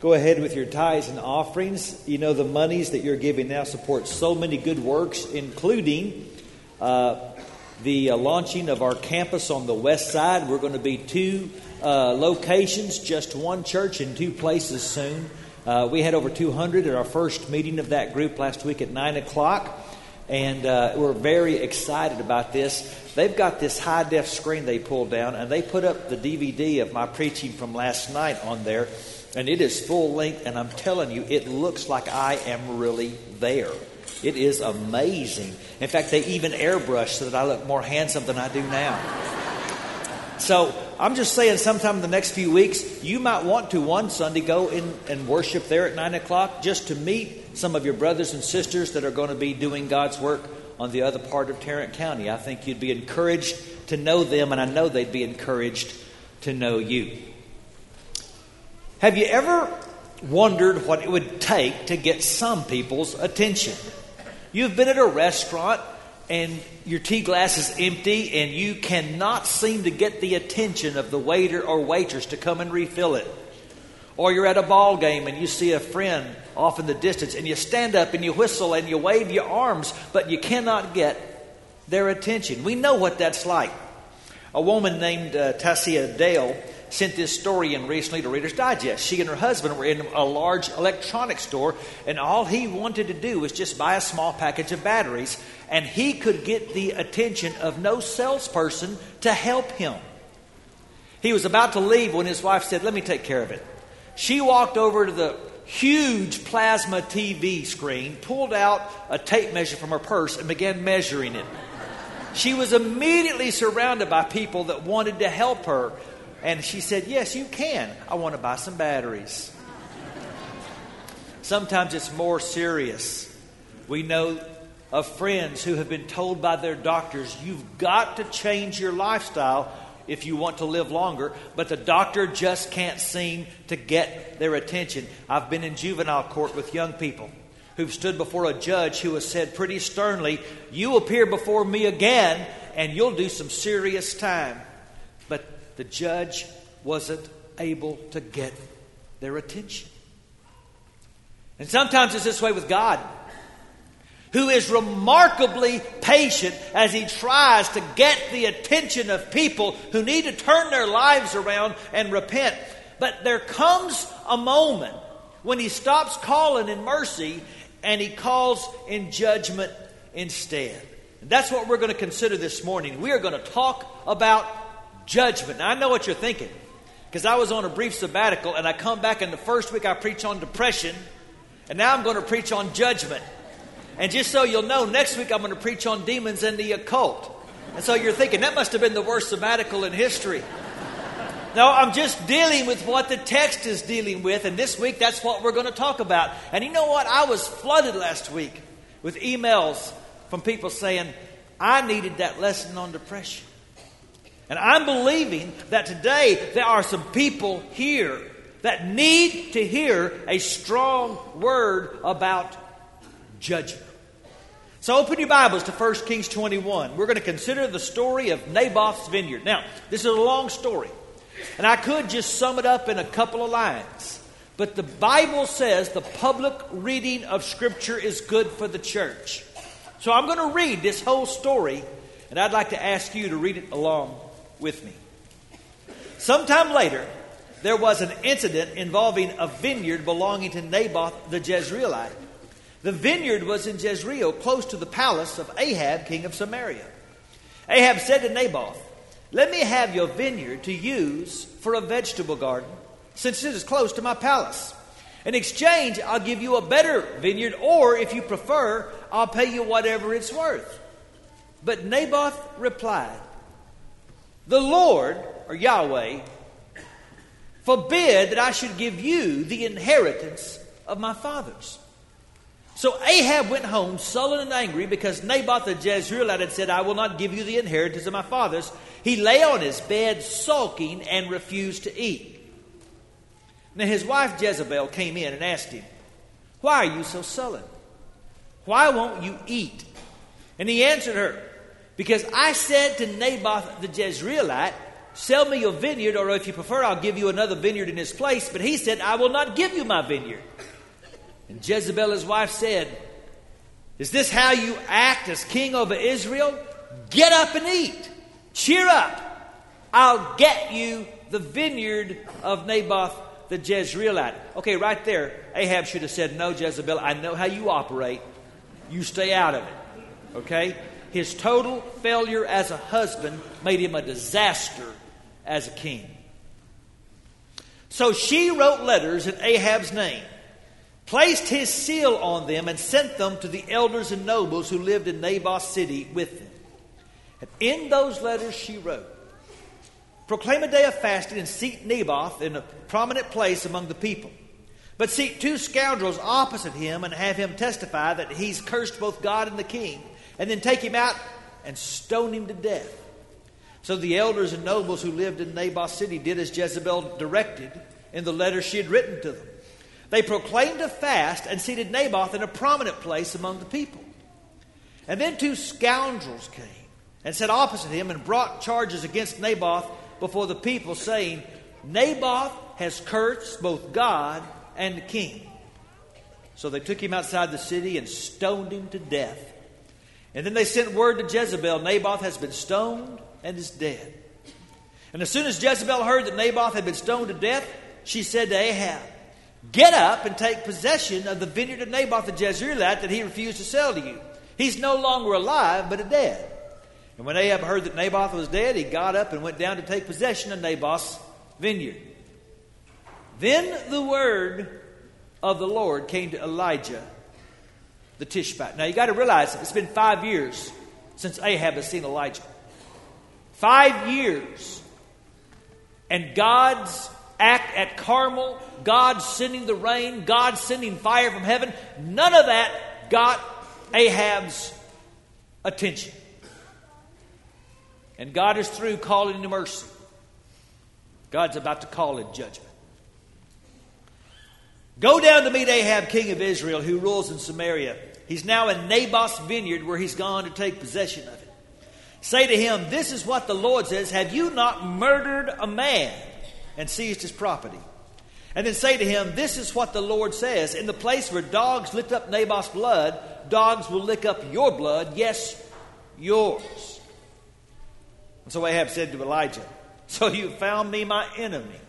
go ahead with your tithes and offerings. You know, the monies that you're giving now support so many good works, including uh, the uh, launching of our campus on the west side. We're going to be two uh, locations, just one church in two places soon. Uh, we had over 200 at our first meeting of that group last week at 9 o'clock, and uh, we're very excited about this. They've got this high def screen they pulled down, and they put up the DVD of my preaching from last night on there, and it is full length, and I'm telling you, it looks like I am really there. It is amazing. In fact, they even airbrush so that I look more handsome than I do now. So I'm just saying, sometime in the next few weeks, you might want to one Sunday go in and worship there at 9 o'clock just to meet some of your brothers and sisters that are going to be doing God's work on the other part of Tarrant County. I think you'd be encouraged to know them, and I know they'd be encouraged to know you. Have you ever wondered what it would take to get some people's attention? You've been at a restaurant and your tea glass is empty and you cannot seem to get the attention of the waiter or waitress to come and refill it. Or you're at a ball game and you see a friend off in the distance and you stand up and you whistle and you wave your arms, but you cannot get their attention. We know what that's like. A woman named uh, Tassia Dale sent this story in recently to Reader's Digest. She and her husband were in a large electronics store, and all he wanted to do was just buy a small package of batteries, and he could get the attention of no salesperson to help him. He was about to leave when his wife said, Let me take care of it. She walked over to the huge plasma TV screen, pulled out a tape measure from her purse, and began measuring it. She was immediately surrounded by people that wanted to help her, and she said, Yes, you can. I want to buy some batteries. Sometimes it's more serious. We know of friends who have been told by their doctors, You've got to change your lifestyle if you want to live longer, but the doctor just can't seem to get their attention. I've been in juvenile court with young people who've stood before a judge who has said pretty sternly, You appear before me again, and you'll do some serious time the judge wasn't able to get their attention. And sometimes it's this way with God, who is remarkably patient as he tries to get the attention of people who need to turn their lives around and repent. But there comes a moment when he stops calling in mercy and he calls in judgment instead. And that's what we're going to consider this morning. We are going to talk about judgment. Now, I know what you're thinking because I was on a brief sabbatical and I come back and the first week I preach on depression and now I'm going to preach on judgment. And just so you'll know, next week I'm going to preach on demons and the occult. And so you're thinking, that must have been the worst sabbatical in history. No, I'm just dealing with what the text is dealing with, and this week that's what we're going to talk about. And you know what? I was flooded last week with emails from people saying, I needed that lesson on depression. And I'm believing that today there are some people here that need to hear a strong word about judgment. So open your Bibles to 1 Kings 21. We're going to consider the story of Naboth's vineyard. Now, this is a long story, and I could just sum it up in a couple of lines. But the Bible says the public reading of Scripture is good for the church. So I'm going to read this whole story, and I'd like to ask you to read it along with me. Sometime later, there was an incident involving a vineyard belonging to Naboth the Jezreelite. The vineyard was in Jezreel, close to the palace of Ahab, king of Samaria. Ahab said to Naboth, Let me have your vineyard to use for a vegetable garden, since it is close to my palace. In exchange, I'll give you a better vineyard, or if you prefer, I'll pay you whatever it's worth. But Naboth replied, the Lord, or Yahweh, forbid that I should give you the inheritance of my fathers. So Ahab went home sullen and angry because Naboth the Jezreelite had said, I will not give you the inheritance of my fathers. He lay on his bed sulking and refused to eat. Now his wife Jezebel came in and asked him, Why are you so sullen? Why won't you eat? And he answered her, because I said to Naboth the Jezreelite, Sell me your vineyard, or if you prefer, I'll give you another vineyard in its place. But he said, I will not give you my vineyard. And Jezebel, his wife, said, Is this how you act as king over Israel? Get up and eat. Cheer up. I'll get you the vineyard of Naboth the Jezreelite. Okay, right there, Ahab should have said, No, Jezebel, I know how you operate. You stay out of it. Okay? His total failure as a husband made him a disaster as a king. So she wrote letters in Ahab's name, placed his seal on them, and sent them to the elders and nobles who lived in Naboth's city with them. And in those letters she wrote, Proclaim a day of fasting and seat Naboth in a prominent place among the people. But seat two scoundrels opposite him and have him testify that he's cursed both God and the king, and then take him out and stone him to death. So the elders and nobles who lived in Naboth's city did as Jezebel directed in the letter she had written to them. They proclaimed a fast and seated Naboth in a prominent place among the people. And then two scoundrels came and sat opposite him and brought charges against Naboth before the people, saying, Naboth has cursed both God and the king. So they took him outside the city and stoned him to death. And then they sent word to Jezebel Naboth has been stoned and is dead. And as soon as Jezebel heard that Naboth had been stoned to death, she said to Ahab, Get up and take possession of the vineyard of Naboth the Jezreelite that he refused to sell to you. He's no longer alive, but dead. And when Ahab heard that Naboth was dead, he got up and went down to take possession of Naboth's vineyard. Then the word of the Lord came to Elijah the Tishbite. Now you got to realize it's been five years since Ahab has seen Elijah. Five years. And God's act at Carmel, God sending the rain, God sending fire from heaven, none of that got Ahab's attention. And God is through calling to mercy. God's about to call in judgment. Go down to meet Ahab, king of Israel, who rules in Samaria. He's now in Naboth's vineyard where he's gone to take possession of it. Say to him, This is what the Lord says Have you not murdered a man and seized his property? And then say to him, This is what the Lord says In the place where dogs licked up Naboth's blood, dogs will lick up your blood, yes, yours. And so Ahab said to Elijah, So you found me my enemy.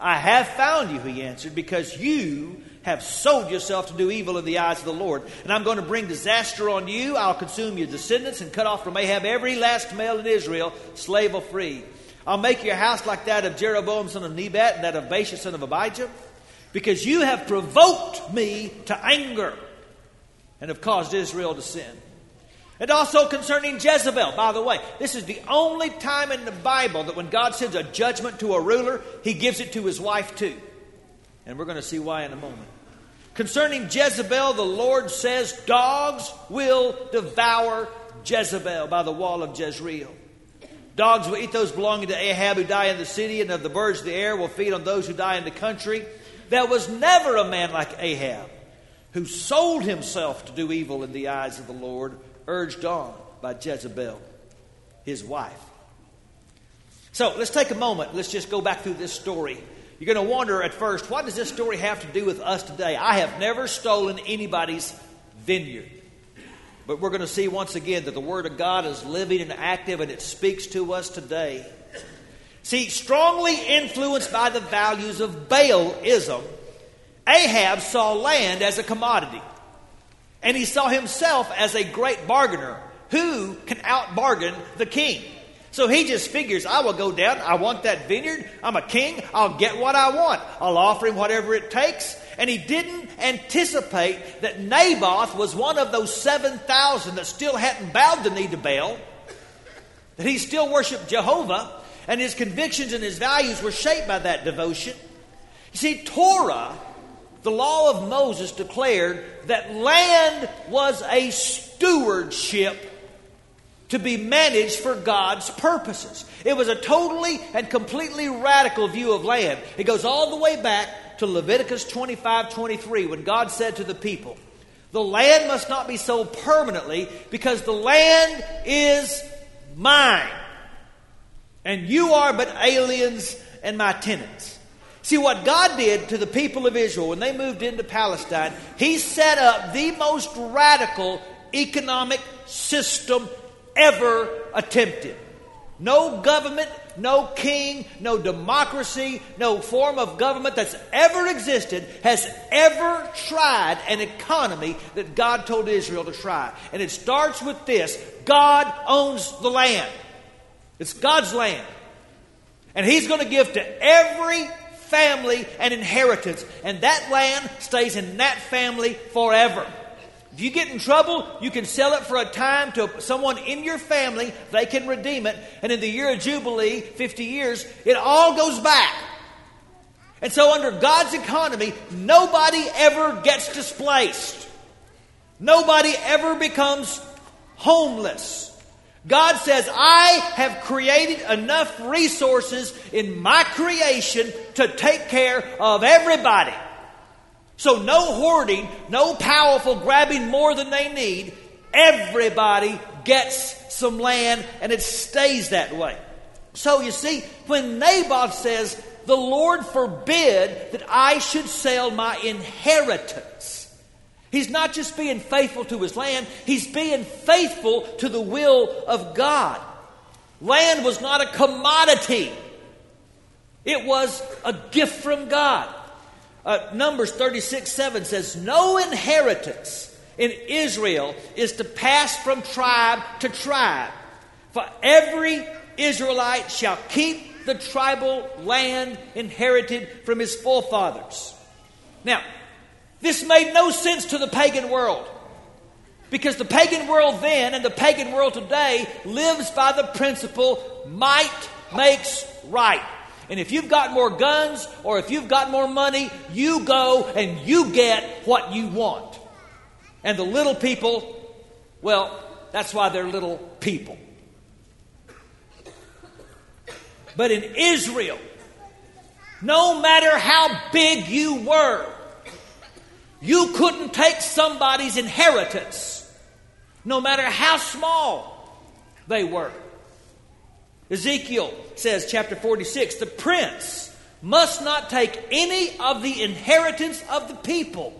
I have found you, he answered, because you have sold yourself to do evil in the eyes of the Lord. And I'm going to bring disaster on you. I'll consume your descendants and cut off from Ahab every last male in Israel, slave or free. I'll make your house like that of Jeroboam son of Nebat and that of Baasha son of Abijah, because you have provoked me to anger and have caused Israel to sin. And also concerning Jezebel, by the way, this is the only time in the Bible that when God sends a judgment to a ruler, he gives it to his wife too. And we're going to see why in a moment. Concerning Jezebel, the Lord says, Dogs will devour Jezebel by the wall of Jezreel. Dogs will eat those belonging to Ahab who die in the city, and of the birds of the air will feed on those who die in the country. There was never a man like Ahab who sold himself to do evil in the eyes of the Lord, urged on by Jezebel, his wife. So let's take a moment. Let's just go back through this story you're going to wonder at first, what does this story have to do with us today? I have never stolen anybody's vineyard. But we're going to see once again that the Word of God is living and active and it speaks to us today. See, strongly influenced by the values of Baalism, Ahab saw land as a commodity. And he saw himself as a great bargainer. Who can outbargain the king? So he just figures, I will go down. I want that vineyard. I'm a king. I'll get what I want. I'll offer him whatever it takes. And he didn't anticipate that Naboth was one of those 7,000 that still hadn't bowed the knee to Baal, that he still worshiped Jehovah, and his convictions and his values were shaped by that devotion. You see, Torah, the law of Moses, declared that land was a stewardship to be managed for God's purposes. It was a totally and completely radical view of land. It goes all the way back to Leviticus 25 23 when God said to the people, The land must not be sold permanently because the land is mine. and you are but aliens and my tenants. See, what God did to the people of Israel when they moved into Palestine, He set up the most radical economic system ever attempted. No government, no king, no democracy, no form of government that's ever existed has ever tried an economy that God told Israel to try. And it starts with this God owns the land, it's God's land. And He's going to give to every family an inheritance. And that land stays in that family forever. If you get in trouble, you can sell it for a time to someone in your family. They can redeem it. And in the year of Jubilee, 50 years, it all goes back. And so, under God's economy, nobody ever gets displaced. Nobody ever becomes homeless. God says, I have created enough resources in my creation to take care of everybody. So, no hoarding, no powerful grabbing more than they need. Everybody gets some land and it stays that way. So, you see, when Naboth says, The Lord forbid that I should sell my inheritance, he's not just being faithful to his land, he's being faithful to the will of God. Land was not a commodity, it was a gift from God. Uh, Numbers 36 7 says, No inheritance in Israel is to pass from tribe to tribe, for every Israelite shall keep the tribal land inherited from his forefathers. Now, this made no sense to the pagan world. Because the pagan world then and the pagan world today lives by the principle might makes right. And if you've got more guns or if you've got more money, you go and you get what you want. And the little people, well, that's why they're little people. But in Israel, no matter how big you were, you couldn't take somebody's inheritance, no matter how small they were. Ezekiel says, chapter 46, the prince must not take any of the inheritance of the people,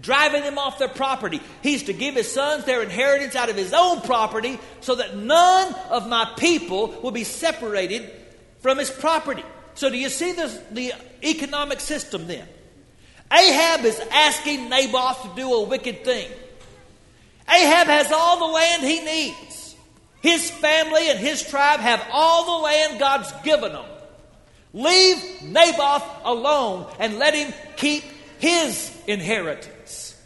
driving them off their property. He's to give his sons their inheritance out of his own property so that none of my people will be separated from his property. So, do you see the, the economic system then? Ahab is asking Naboth to do a wicked thing. Ahab has all the land he needs. His family and his tribe have all the land God's given them. Leave Naboth alone and let him keep his inheritance.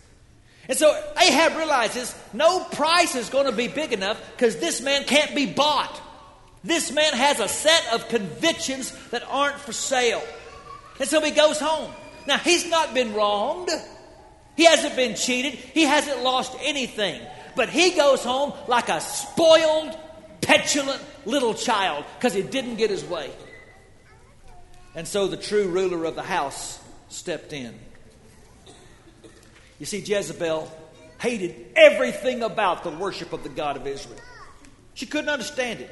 And so Ahab realizes no price is going to be big enough because this man can't be bought. This man has a set of convictions that aren't for sale. And so he goes home. Now, he's not been wronged. He hasn't been cheated. He hasn't lost anything. But he goes home like a spoiled, petulant little child because he didn't get his way. And so the true ruler of the house stepped in. You see, Jezebel hated everything about the worship of the God of Israel. She couldn't understand it.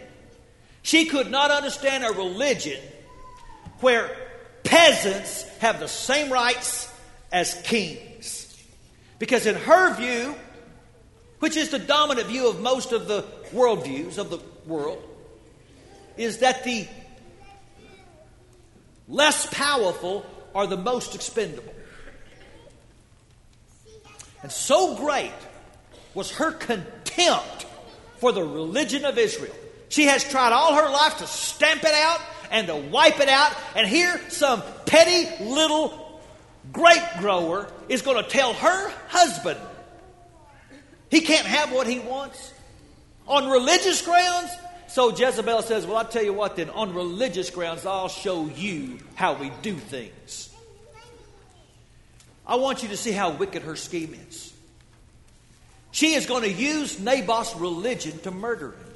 She could not understand a religion where peasants have the same rights as kings. Because in her view, which is the dominant view of most of the worldviews of the world, is that the less powerful are the most expendable. And so great was her contempt for the religion of Israel. She has tried all her life to stamp it out and to wipe it out. And here, some petty little grape grower is going to tell her husband he can't have what he wants. On religious grounds, so Jezebel says, Well, I'll tell you what then, on religious grounds, I'll show you how we do things. I want you to see how wicked her scheme is. She is going to use Naboth's religion to murder him.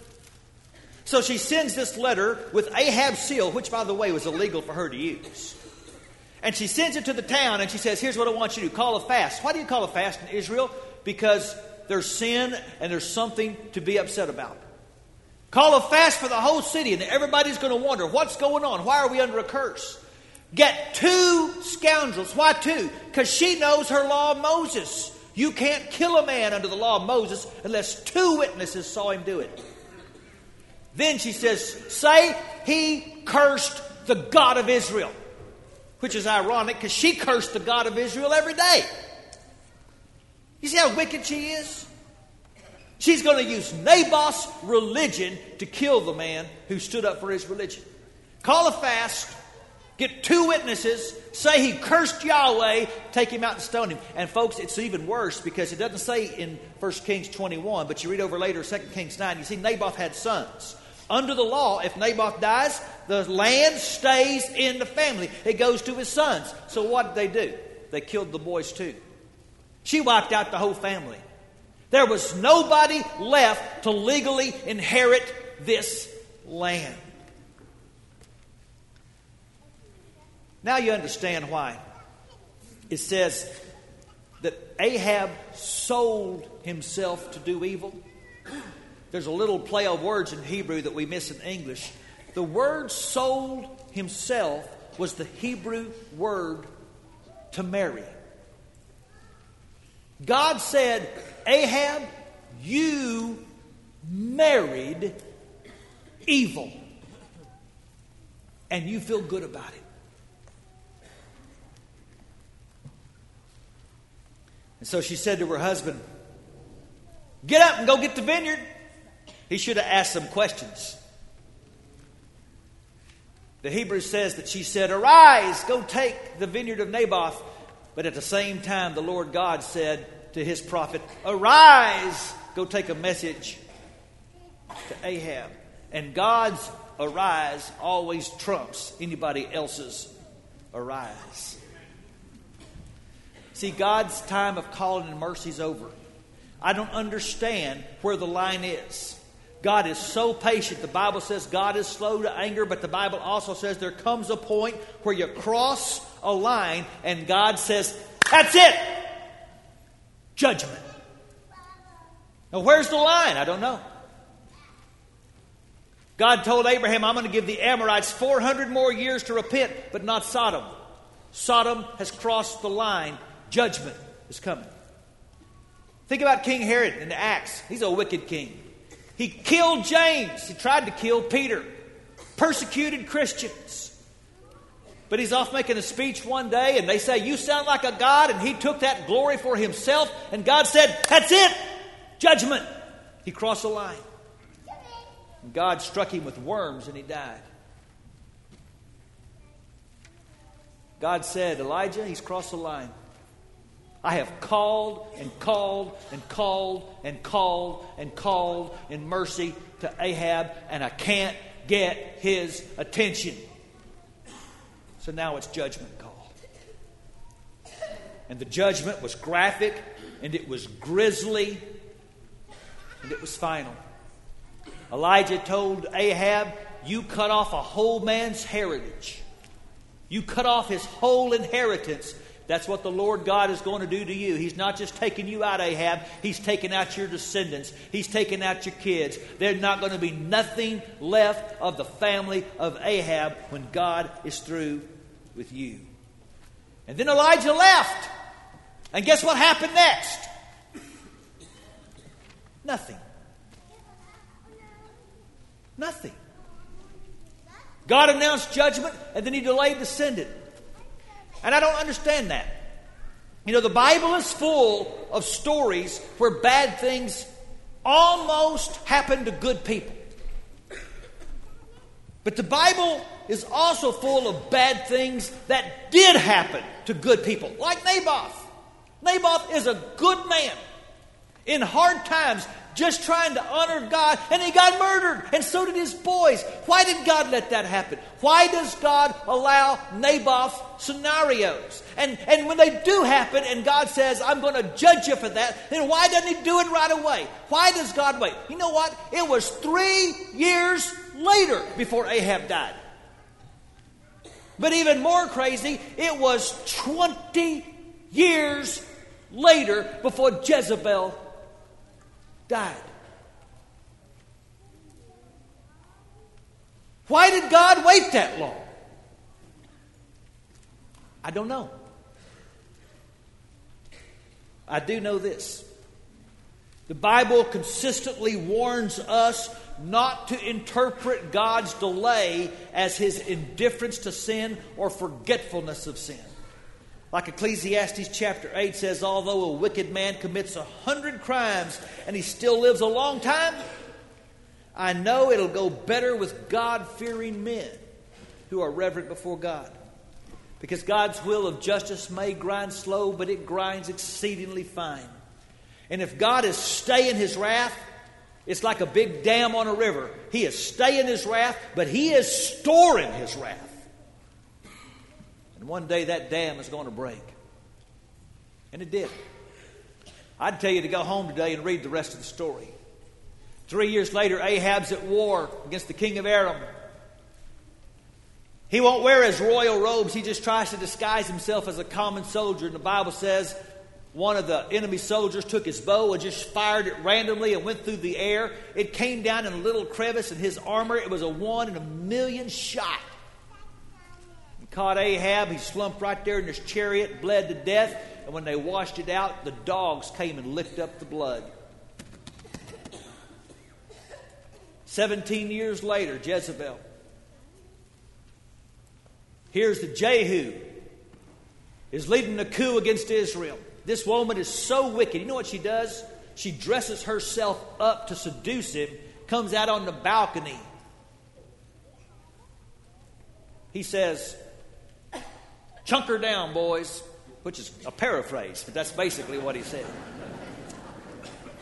So she sends this letter with Ahab's seal, which, by the way, was illegal for her to use. And she sends it to the town and she says, Here's what I want you to do call a fast. Why do you call a fast in Israel? Because there's sin and there's something to be upset about. Call a fast for the whole city, and everybody's going to wonder what's going on? Why are we under a curse? Get two scoundrels. Why two? Because she knows her law of Moses. You can't kill a man under the law of Moses unless two witnesses saw him do it. Then she says, Say he cursed the God of Israel. Which is ironic because she cursed the God of Israel every day. You see how wicked she is? She's going to use Naboth's religion to kill the man who stood up for his religion. Call a fast, get two witnesses, say he cursed Yahweh, take him out and stone him. And folks, it's even worse because it doesn't say in 1 Kings 21, but you read over later 2 Kings 9, you see Naboth had sons. Under the law, if Naboth dies, the land stays in the family. It goes to his sons. So what did they do? They killed the boys too. She wiped out the whole family. There was nobody left to legally inherit this land. Now you understand why. It says that Ahab sold himself to do evil. There's a little play of words in Hebrew that we miss in English. The word sold himself was the Hebrew word to marry. God said, Ahab, you married evil. And you feel good about it. And so she said to her husband, Get up and go get the vineyard. He should have asked some questions. The Hebrew says that she said, Arise, go take the vineyard of Naboth. But at the same time, the Lord God said to his prophet, Arise, go take a message to Ahab. And God's arise always trumps anybody else's arise. See, God's time of calling and mercy is over. I don't understand where the line is. God is so patient. The Bible says God is slow to anger, but the Bible also says there comes a point where you cross a line and God says, That's it! Judgment. Now, where's the line? I don't know. God told Abraham, I'm going to give the Amorites 400 more years to repent, but not Sodom. Sodom has crossed the line. Judgment is coming. Think about King Herod in Acts. He's a wicked king. He killed James. He tried to kill Peter. Persecuted Christians. But he's off making a speech one day, and they say, You sound like a God, and he took that glory for himself. And God said, That's it! Judgment. He crossed the line. And God struck him with worms, and he died. God said, Elijah, he's crossed the line. I have called and called and called and called and called in mercy to Ahab, and I can't get his attention. So now it's judgment call. And the judgment was graphic, and it was grisly, and it was final. Elijah told Ahab, You cut off a whole man's heritage. You cut off his whole inheritance that's what the Lord God is going to do to you. He's not just taking you out, Ahab, He's taking out your descendants, He's taking out your kids. There's not going to be nothing left of the family of Ahab when God is through with you. And then Elijah left. And guess what happened next? Nothing. Nothing. God announced judgment, and then he delayed the sending. And I don't understand that. You know, the Bible is full of stories where bad things almost happen to good people. But the Bible is also full of bad things that did happen to good people, like Naboth. Naboth is a good man. In hard times, just trying to honor God, and he got murdered, and so did his boys. Why did God let that happen? Why does God allow Naboth scenarios? And, and when they do happen, and God says, I'm going to judge you for that, then why doesn't he do it right away? Why does God wait? You know what? It was three years later before Ahab died. But even more crazy, it was 20 years later before Jezebel died. Why did God wait that long? I don't know. I do know this. The Bible consistently warns us not to interpret God's delay as his indifference to sin or forgetfulness of sin. Like Ecclesiastes chapter 8 says, although a wicked man commits a hundred crimes and he still lives a long time, I know it'll go better with God fearing men who are reverent before God. Because God's will of justice may grind slow, but it grinds exceedingly fine. And if God is staying his wrath, it's like a big dam on a river. He is staying his wrath, but he is storing his wrath. And one day that dam is going to break. And it did. I'd tell you to go home today and read the rest of the story. Three years later, Ahab's at war against the king of Aram. He won't wear his royal robes, he just tries to disguise himself as a common soldier. And the Bible says one of the enemy soldiers took his bow and just fired it randomly and went through the air. It came down in a little crevice in his armor. It was a one in a million shot caught Ahab. He slumped right there in his chariot, bled to death. And when they washed it out, the dogs came and licked up the blood. Seventeen years later, Jezebel. Here's the Jehu is leading a coup against Israel. This woman is so wicked. You know what she does? She dresses herself up to seduce him, comes out on the balcony. He says, Chunk her down, boys, which is a paraphrase, but that's basically what he said.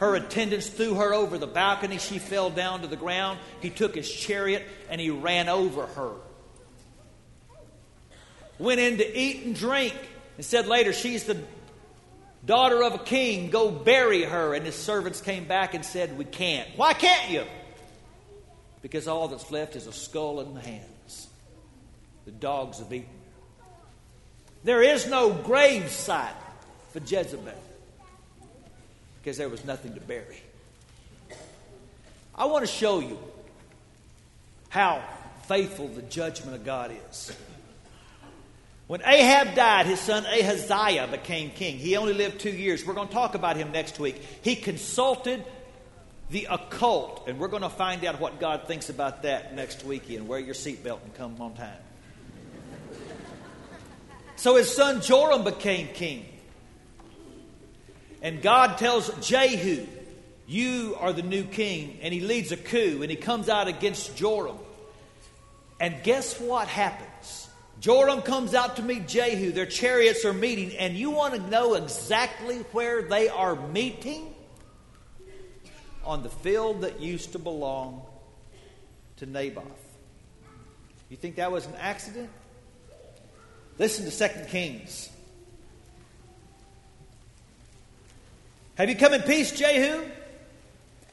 Her attendants threw her over the balcony. She fell down to the ground. He took his chariot and he ran over her. Went in to eat and drink and said later, She's the daughter of a king. Go bury her. And his servants came back and said, We can't. Why can't you? Because all that's left is a skull the hands. The dogs have eaten. There is no grave site for Jezebel because there was nothing to bury. I want to show you how faithful the judgment of God is. When Ahab died, his son Ahaziah became king. He only lived two years. We're going to talk about him next week. He consulted the occult, and we're going to find out what God thinks about that next weekend. Wear your seatbelt and come on time. So his son Joram became king. And God tells Jehu, You are the new king. And he leads a coup and he comes out against Joram. And guess what happens? Joram comes out to meet Jehu. Their chariots are meeting. And you want to know exactly where they are meeting? On the field that used to belong to Naboth. You think that was an accident? Listen to 2 Kings. Have you come in peace, Jehu?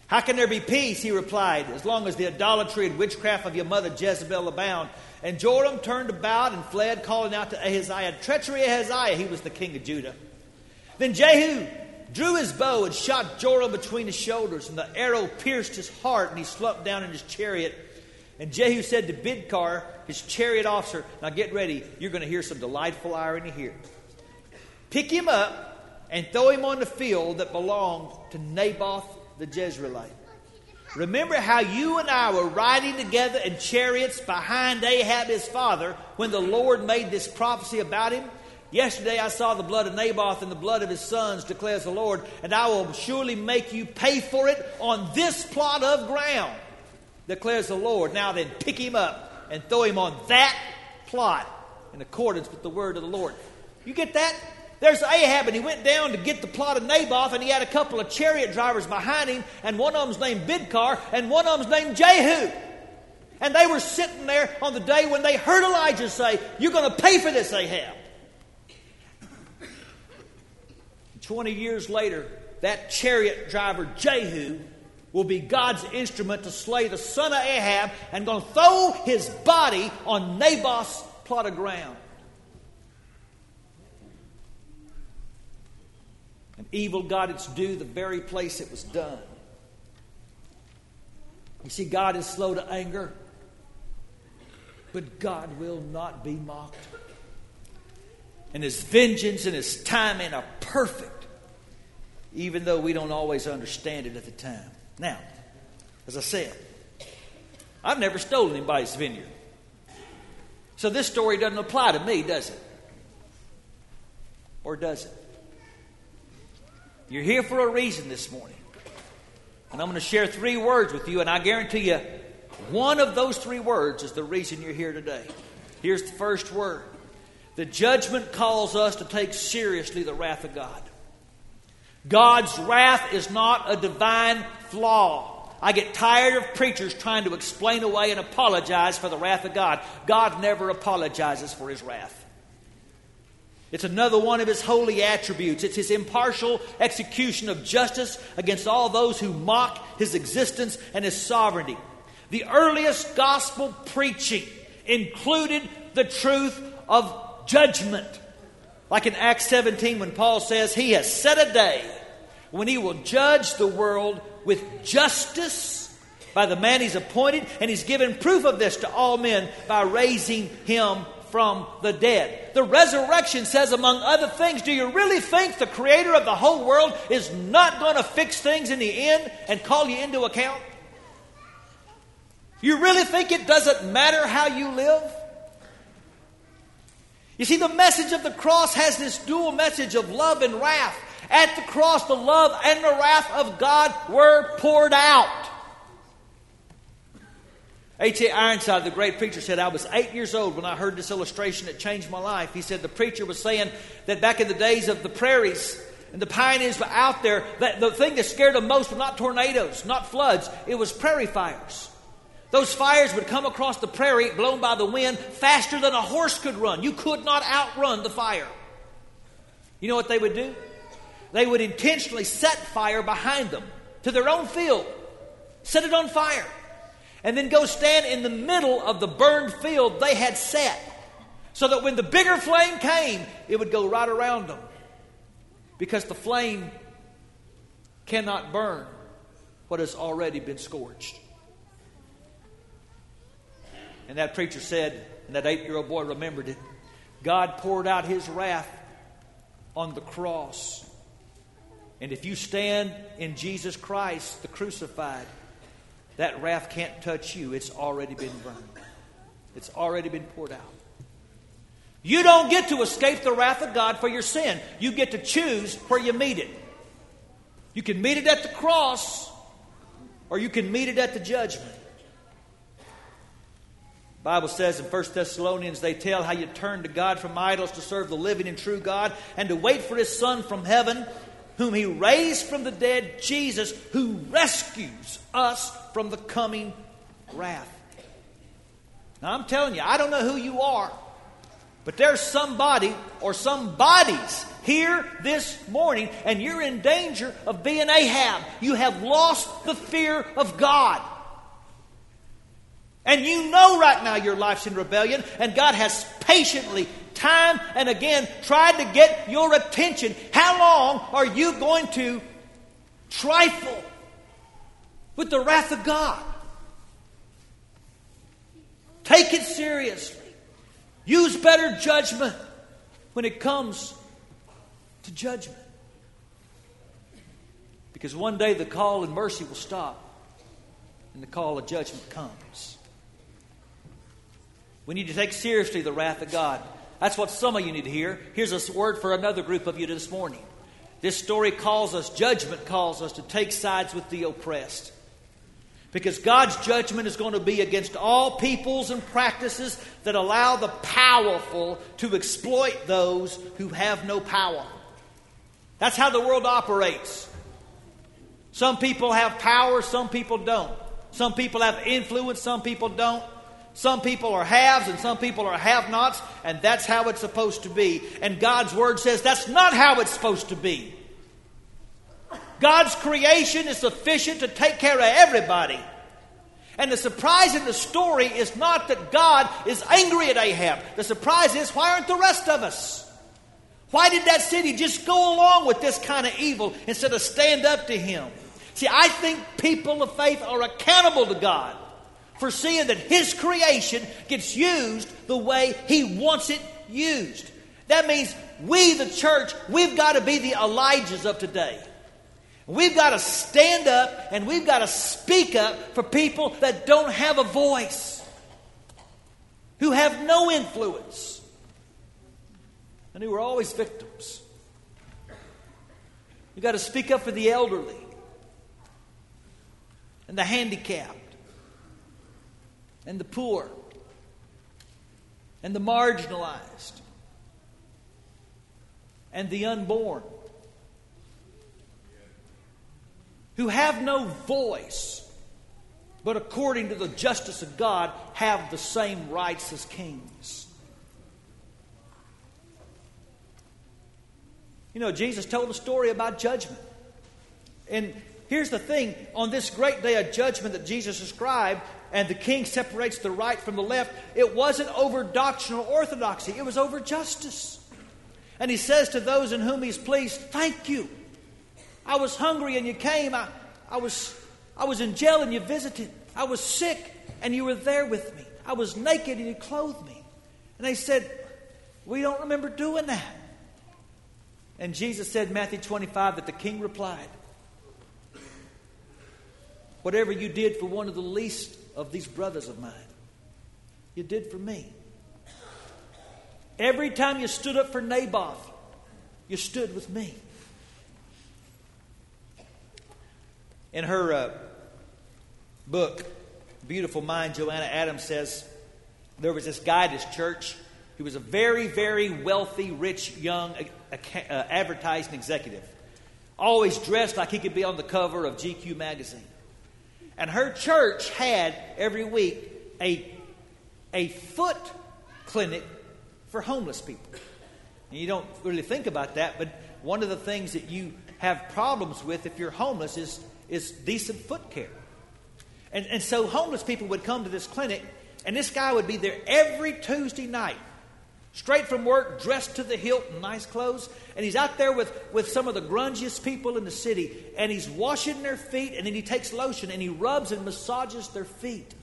How can there be peace? He replied, as long as the idolatry and witchcraft of your mother Jezebel abound. And Joram turned about and fled, calling out to Ahaziah, Treachery, Ahaziah! He was the king of Judah. Then Jehu drew his bow and shot Joram between his shoulders, and the arrow pierced his heart, and he slumped down in his chariot. And Jehu said to Bidkar, his chariot officer, Now get ready, you're going to hear some delightful irony here. Pick him up and throw him on the field that belonged to Naboth the Jezreelite. Remember how you and I were riding together in chariots behind Ahab his father when the Lord made this prophecy about him? Yesterday I saw the blood of Naboth and the blood of his sons, declares the Lord, and I will surely make you pay for it on this plot of ground declares the Lord. Now then, pick him up and throw him on that plot in accordance with the word of the Lord. You get that? There's Ahab, and he went down to get the plot of Naboth, and he had a couple of chariot drivers behind him, and one of them's named Bidkar, and one of them's named Jehu. And they were sitting there on the day when they heard Elijah say, You're going to pay for this, Ahab. 20 years later, that chariot driver, Jehu, will be God's instrument to slay the son of Ahab and going to throw his body on Naboth's plot of ground. And evil got its due the very place it was done. You see, God is slow to anger, But God will not be mocked. And his vengeance and his timing are perfect, even though we don't always understand it at the time. Now, as I said, I've never stolen anybody's vineyard. So this story doesn't apply to me, does it? Or does it? You're here for a reason this morning. And I'm going to share three words with you, and I guarantee you, one of those three words is the reason you're here today. Here's the first word The judgment calls us to take seriously the wrath of God. God's wrath is not a divine flaw. I get tired of preachers trying to explain away and apologize for the wrath of God. God never apologizes for his wrath. It's another one of his holy attributes. It's his impartial execution of justice against all those who mock his existence and his sovereignty. The earliest gospel preaching included the truth of judgment. Like in Acts 17, when Paul says, He has set a day when he will judge the world with justice by the man he's appointed, and he's given proof of this to all men by raising him from the dead. The resurrection says, among other things, do you really think the creator of the whole world is not going to fix things in the end and call you into account? You really think it doesn't matter how you live? You see, the message of the cross has this dual message of love and wrath. At the cross, the love and the wrath of God were poured out. H.A. Ironside, the great preacher, said, I was eight years old when I heard this illustration that changed my life. He said the preacher was saying that back in the days of the prairies and the pioneers were out there, that the thing that scared them most were not tornadoes, not floods, it was prairie fires. Those fires would come across the prairie, blown by the wind, faster than a horse could run. You could not outrun the fire. You know what they would do? They would intentionally set fire behind them to their own field, set it on fire and then go stand in the middle of the burned field they had set. So that when the bigger flame came, it would go right around them. Because the flame cannot burn what has already been scorched. And that preacher said, and that eight year old boy remembered it God poured out his wrath on the cross. And if you stand in Jesus Christ, the crucified, that wrath can't touch you. It's already been burned, it's already been poured out. You don't get to escape the wrath of God for your sin. You get to choose where you meet it. You can meet it at the cross, or you can meet it at the judgment. Bible says in 1 Thessalonians, they tell how you turn to God from idols to serve the living and true God and to wait for His Son from heaven whom he raised from the dead, Jesus, who rescues us from the coming wrath. Now, I'm telling you, I don't know who you are, but there's somebody or some bodies here this morning, and you're in danger of being Ahab. You have lost the fear of God. And you know right now your life's in rebellion, and God has patiently time and again tried to get your attention. How long are you going to trifle with the wrath of God? Take it seriously. Use better judgment when it comes to judgment. Because one day the call and mercy will stop and the call of judgment comes. We need to take seriously the wrath of God. That's what some of you need to hear. Here's a word for another group of you this morning. This story calls us, judgment calls us to take sides with the oppressed. Because God's judgment is going to be against all peoples and practices that allow the powerful to exploit those who have no power. That's how the world operates. Some people have power, some people don't. Some people have influence, some people don't. Some people are haves and some people are have nots, and that's how it's supposed to be. And God's Word says that's not how it's supposed to be. God's creation is sufficient to take care of everybody. And the surprise in the story is not that God is angry at Ahab. The surprise is, why aren't the rest of us? Why did that city just go along with this kind of evil instead of stand up to him? See, I think people of faith are accountable to God for seeing that His creation gets used the way He wants it used. That means we, the church, we've got to be the Elijahs of today. We've got to stand up and we've got to speak up for people that don't have a voice, who have no influence, and who are always victims. We've got to speak up for the elderly and the handicapped and the poor and the marginalized and the unborn who have no voice, but according to the justice of God, have the same rights as kings. You know, Jesus told a story about judgment. And here's the thing on this great day of judgment that Jesus described, and the king separates the right from the left, it wasn't over doctrinal orthodoxy, it was over justice. And he says to those in whom he's pleased, Thank you. I was hungry and you came. I, I, was, I was in jail and you visited. I was sick and you were there with me. I was naked and you clothed me. And they said, We don't remember doing that. And Jesus said, Matthew 25, that the king replied, Whatever you did for one of the least of these brothers of mine, you did for me. Every time you stood up for Naboth, you stood with me. In her uh, book, Beautiful Mind, Joanna Adams says there was this guy at his church. He was a very, very wealthy, rich, young uh, uh, advertising executive. Always dressed like he could be on the cover of GQ magazine. And her church had every week a, a foot clinic for homeless people. And you don't really think about that, but one of the things that you have problems with if you're homeless is is decent foot care. And, and so homeless people would come to this clinic, and this guy would be there every Tuesday night, straight from work, dressed to the hilt in nice clothes. And he's out there with, with some of the grungiest people in the city, and he's washing their feet, and then he takes lotion and he rubs and massages their feet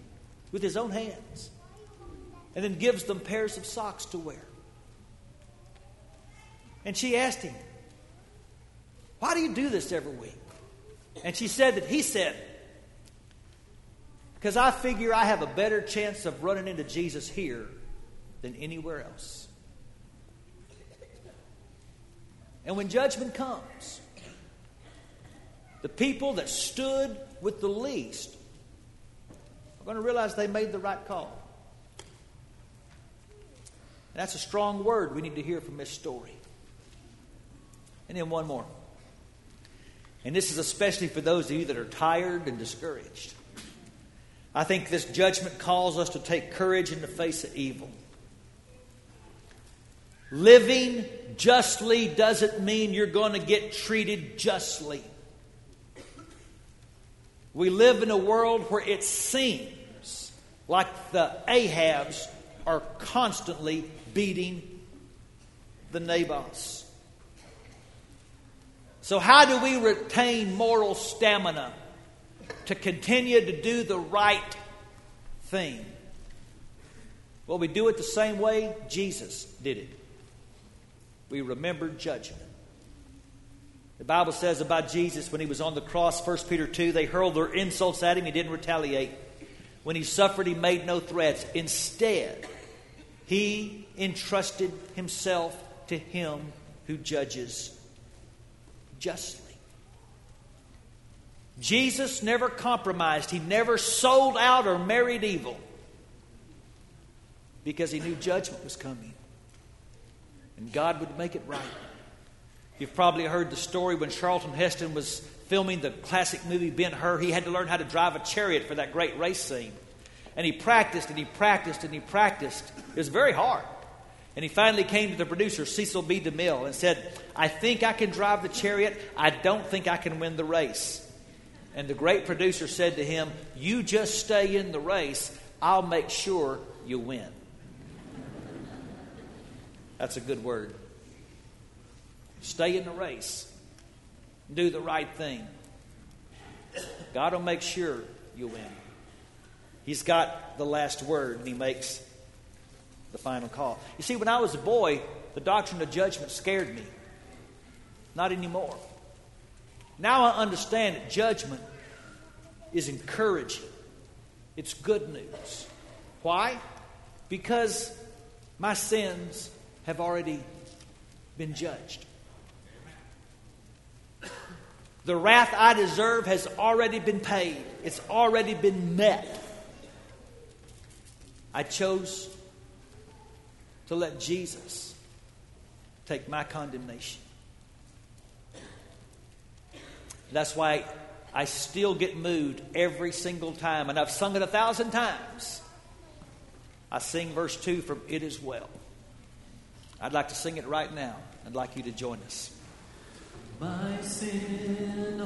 with his own hands, and then gives them pairs of socks to wear. And she asked him, Why do you do this every week? And she said that he said, because I figure I have a better chance of running into Jesus here than anywhere else. And when judgment comes, the people that stood with the least are going to realize they made the right call. And that's a strong word we need to hear from this story. And then one more. And this is especially for those of you that are tired and discouraged. I think this judgment calls us to take courage in the face of evil. Living justly doesn't mean you're going to get treated justly. We live in a world where it seems like the Ahabs are constantly beating the Naboths. So, how do we retain moral stamina to continue to do the right thing? Well, we do it the same way Jesus did it. We remember judgment. The Bible says about Jesus when he was on the cross, 1 Peter 2, they hurled their insults at him. He didn't retaliate. When he suffered, he made no threats. Instead, he entrusted himself to him who judges justly. Jesus never compromised, he never sold out or married evil because he knew judgment was coming and God would make it right. You've probably heard the story when Charlton Heston was filming the classic movie Ben Hur, he had to learn how to drive a chariot for that great race scene. And he practiced and he practiced and he practiced. It was very hard. And he finally came to the producer, Cecil B. DeMille, and said, I think I can drive the chariot. I don't think I can win the race. And the great producer said to him, You just stay in the race. I'll make sure you win. That's a good word. Stay in the race. Do the right thing. God will make sure you win. He's got the last word, and he makes the final call. You see, when I was a boy, the doctrine of judgment scared me. Not anymore. Now I understand that judgment is encouraging, it's good news. Why? Because my sins have already been judged. The wrath I deserve has already been paid, it's already been met. I chose to let Jesus take my condemnation. That's why I still get moved every single time, and I've sung it a thousand times. I sing verse 2 from It Is Well. I'd like to sing it right now. I'd like you to join us. My sin,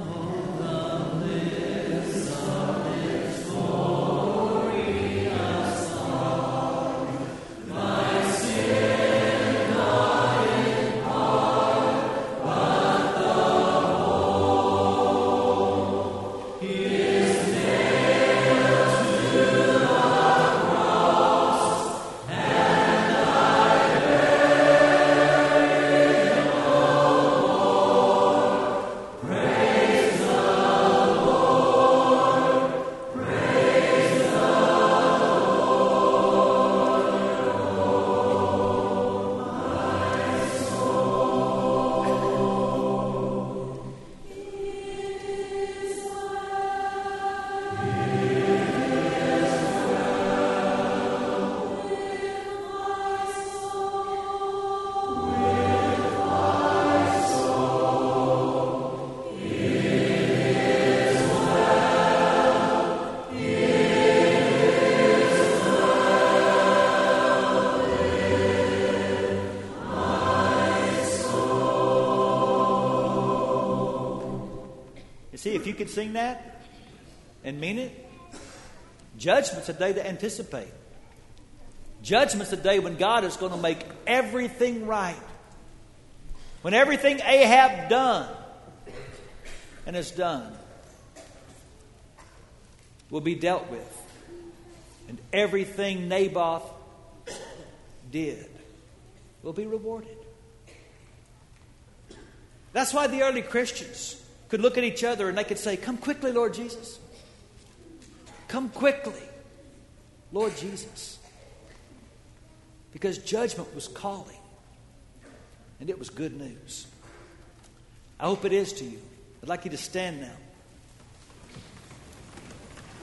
you could sing that and mean it, judgment's a day to anticipate. Judgment's a day when God is going to make everything right. When everything Ahab done and is done will be dealt with. And everything Naboth did will be rewarded. That's why the early Christians could look at each other and they could say, Come quickly, Lord Jesus. Come quickly, Lord Jesus. Because judgment was calling, and it was good news. I hope it is to you. I'd like you to stand now.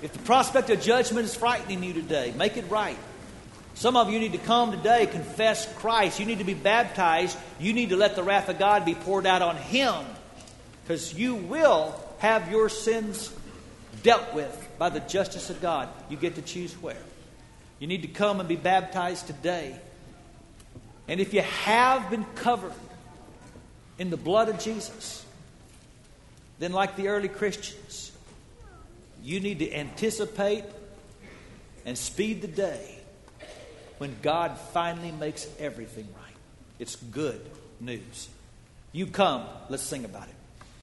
If the prospect of judgment is frightening you today, make it right. Some of you need to come today, confess Christ. You need to be baptized. You need to let the wrath of God be poured out on Him because you will have your sins dealt with by the justice of God. You get to choose where. You need to come and be baptized today. And if you have been covered in the blood of Jesus, then, like the early Christians, you need to anticipate and speed the day when God finally makes everything right. It's good news. You come, let's sing about it.